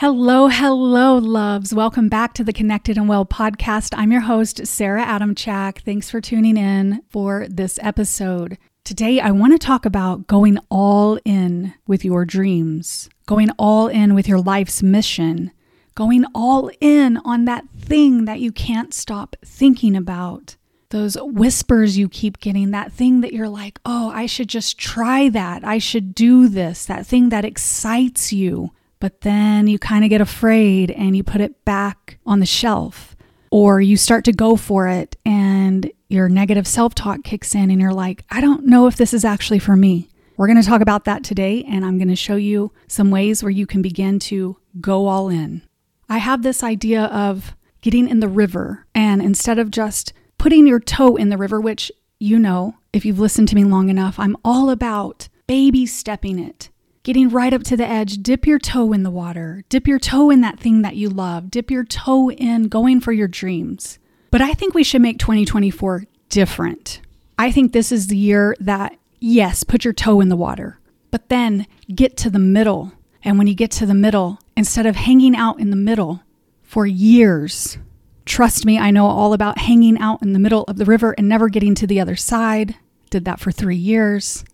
Hello, hello, loves. Welcome back to the Connected and Well podcast. I'm your host, Sarah Adamchak. Thanks for tuning in for this episode. Today, I want to talk about going all in with your dreams, going all in with your life's mission, going all in on that thing that you can't stop thinking about. Those whispers you keep getting, that thing that you're like, oh, I should just try that. I should do this, that thing that excites you but then you kind of get afraid and you put it back on the shelf, or you start to go for it and your negative self talk kicks in and you're like, I don't know if this is actually for me. We're going to talk about that today, and I'm going to show you some ways where you can begin to go all in. I have this idea of getting in the river, and instead of just putting your toe in the river, which you know, if you've listened to me long enough, I'm all about baby stepping it getting right up to the edge, dip your toe in the water, dip your toe in that thing that you love, dip your toe in going for your dreams. But I think we should make 2024 different. I think this is the year that, yes, put your toe in the water, but then get to the middle. And when you get to the middle, instead of hanging out in the middle for years, trust me, I know all about hanging out in the middle of the river and never getting to the other side. Did that for three years.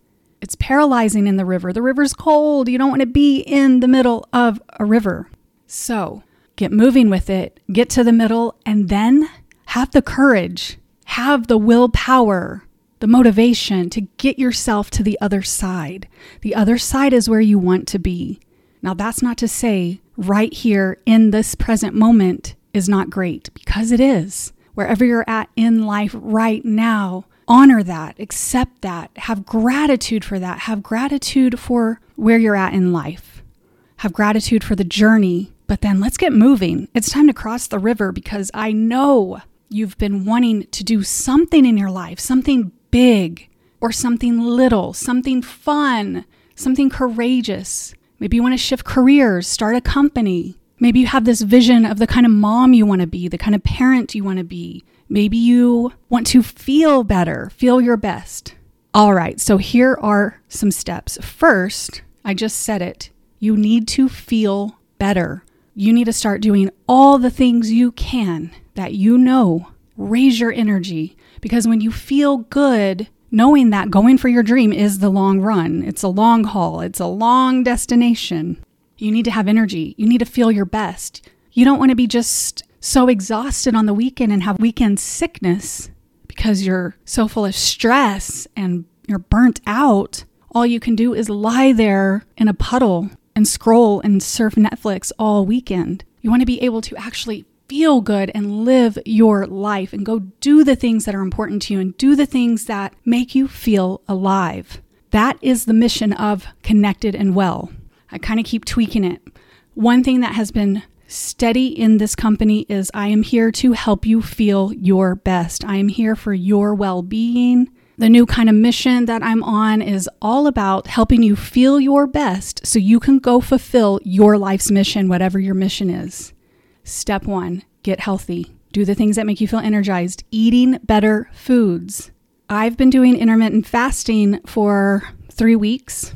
It's paralyzing in the river. The river's cold. You don't want to be in the middle of a river. So get moving with it, get to the middle, and then have the courage, have the willpower, the motivation to get yourself to the other side. The other side is where you want to be. Now, that's not to say right here in this present moment is not great, because it is. Wherever you're at in life right now, honor that, accept that, have gratitude for that, have gratitude for where you're at in life, have gratitude for the journey. But then let's get moving. It's time to cross the river because I know you've been wanting to do something in your life, something big or something little, something fun, something courageous. Maybe you want to shift careers, start a company. Maybe you have this vision of the kind of mom you want to be, the kind of parent you want to be. Maybe you want to feel better, feel your best. All right, so here are some steps. First, I just said it, you need to feel better. You need to start doing all the things you can that you know raise your energy because when you feel good, knowing that going for your dream is the long run, it's a long haul, it's a long destination. You need to have energy. You need to feel your best. You don't want to be just so exhausted on the weekend and have weekend sickness because you're so full of stress and you're burnt out, all you can do is lie there in a puddle and scroll and surf Netflix all weekend. You want to be able to actually feel good and live your life and go do the things that are important to you and do the things that make you feel alive. That is the mission of Connected and Well. I kind of keep tweaking it. One thing that has been steady in this company is I am here to help you feel your best. I am here for your well being. The new kind of mission that I'm on is all about helping you feel your best so you can go fulfill your life's mission, whatever your mission is. Step one get healthy. Do the things that make you feel energized. Eating better foods. I've been doing intermittent fasting for three weeks.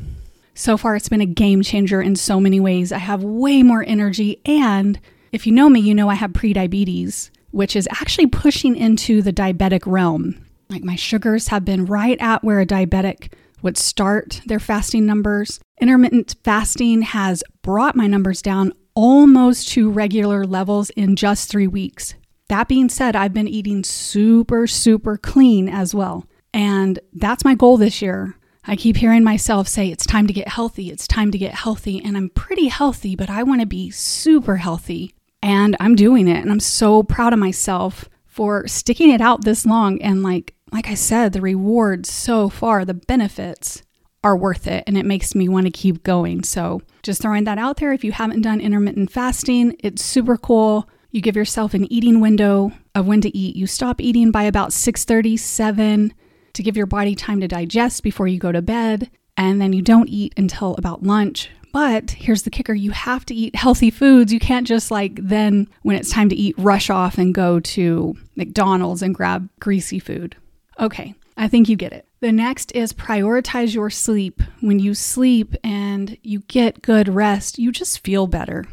So far, it's been a game changer in so many ways. I have way more energy. And if you know me, you know I have prediabetes, which is actually pushing into the diabetic realm. Like my sugars have been right at where a diabetic would start their fasting numbers. Intermittent fasting has brought my numbers down almost to regular levels in just three weeks. That being said, I've been eating super, super clean as well. And that's my goal this year. I keep hearing myself say, it's time to get healthy, it's time to get healthy. And I'm pretty healthy, but I want to be super healthy. And I'm doing it. And I'm so proud of myself for sticking it out this long. And like, like I said, the rewards so far, the benefits are worth it. And it makes me want to keep going. So just throwing that out there. If you haven't done intermittent fasting, it's super cool. You give yourself an eating window of when to eat. You stop eating by about 6 7 to give your body time to digest before you go to bed. And then you don't eat until about lunch. But here's the kicker you have to eat healthy foods. You can't just like then, when it's time to eat, rush off and go to McDonald's and grab greasy food. Okay, I think you get it. The next is prioritize your sleep. When you sleep and you get good rest, you just feel better.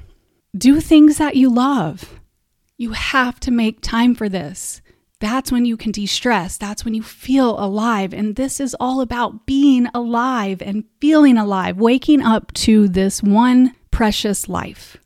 do things that you love. You have to make time for this. That's when you can de stress. That's when you feel alive. And this is all about being alive and feeling alive, waking up to this one precious life.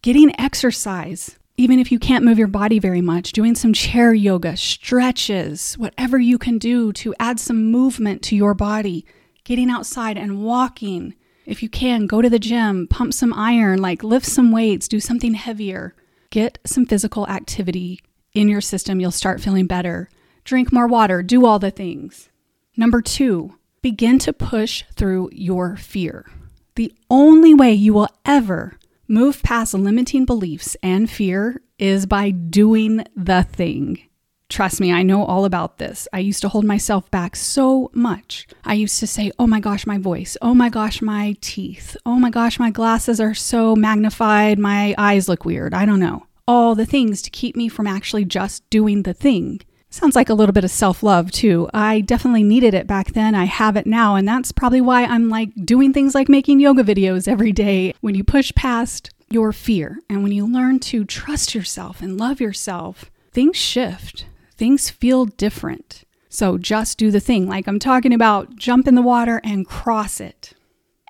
Getting exercise, even if you can't move your body very much, doing some chair yoga, stretches, whatever you can do to add some movement to your body, getting outside and walking. If you can, go to the gym, pump some iron, like lift some weights, do something heavier. Get some physical activity in your system, you'll start feeling better. Drink more water, do all the things. Number two, begin to push through your fear. The only way you will ever move past limiting beliefs and fear is by doing the thing. Trust me, I know all about this. I used to hold myself back so much. I used to say, oh my gosh, my voice. Oh my gosh, my teeth. Oh my gosh, my glasses are so magnified. My eyes look weird. I don't know all the things to keep me from actually just doing the thing. Sounds like a little bit of self love, too. I definitely needed it back then. I have it now. And that's probably why I'm like doing things like making yoga videos every day. When you push past your fear and when you learn to trust yourself and love yourself, things shift, things feel different. So just do the thing. Like I'm talking about, jump in the water and cross it.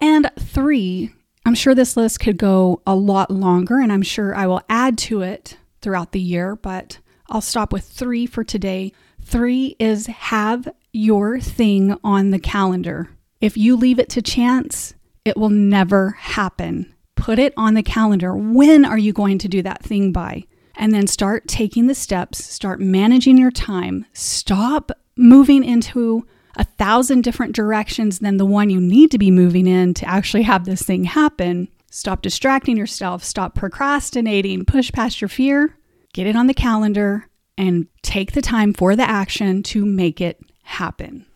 And three, I'm sure this list could go a lot longer, and I'm sure I will add to it throughout the year, but I'll stop with three for today. Three is have your thing on the calendar. If you leave it to chance, it will never happen. Put it on the calendar. When are you going to do that thing by? And then start taking the steps, start managing your time. Stop moving into a thousand different directions than the one you need to be moving in to actually have this thing happen. Stop distracting yourself, stop procrastinating, push past your fear, get it on the calendar, and take the time for the action to make it happen.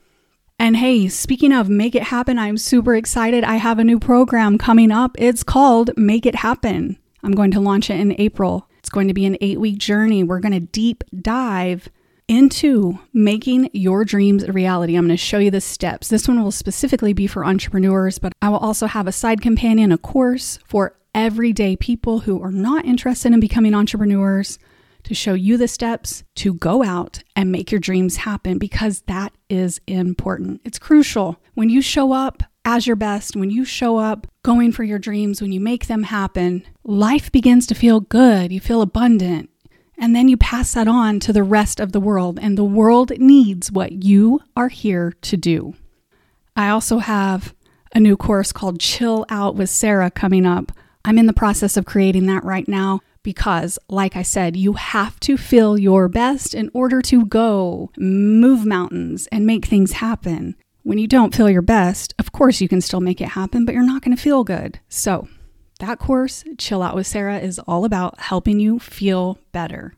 And hey, speaking of make it happen, I'm super excited. I have a new program coming up. It's called Make It Happen. I'm going to launch it in April. It's going to be an eight week journey. We're going to deep dive into making your dreams a reality. I'm going to show you the steps. This one will specifically be for entrepreneurs, but I will also have a side companion, a course for everyday people who are not interested in becoming entrepreneurs to show you the steps to go out and make your dreams happen because that is important. It's crucial. When you show up as your best, when you show up going for your dreams, when you make them happen, life begins to feel good. You feel abundant. And then you pass that on to the rest of the world, and the world needs what you are here to do. I also have a new course called Chill Out with Sarah coming up. I'm in the process of creating that right now because, like I said, you have to feel your best in order to go move mountains and make things happen. When you don't feel your best, of course you can still make it happen, but you're not going to feel good. So, that course, Chill Out with Sarah, is all about helping you feel better.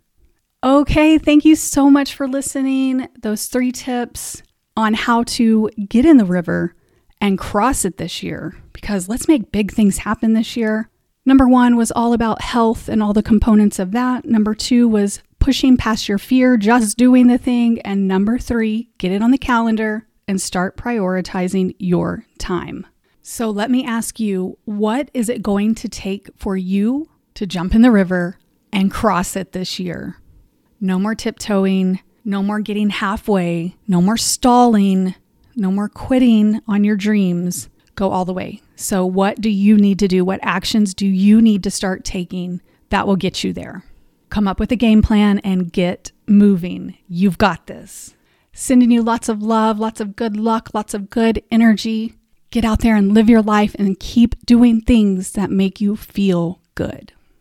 Okay, thank you so much for listening. Those three tips on how to get in the river and cross it this year, because let's make big things happen this year. Number one was all about health and all the components of that. Number two was pushing past your fear, just doing the thing. And number three, get it on the calendar and start prioritizing your time. So let me ask you, what is it going to take for you to jump in the river and cross it this year? No more tiptoeing, no more getting halfway, no more stalling, no more quitting on your dreams. Go all the way. So, what do you need to do? What actions do you need to start taking that will get you there? Come up with a game plan and get moving. You've got this. Sending you lots of love, lots of good luck, lots of good energy. Get out there and live your life and keep doing things that make you feel good.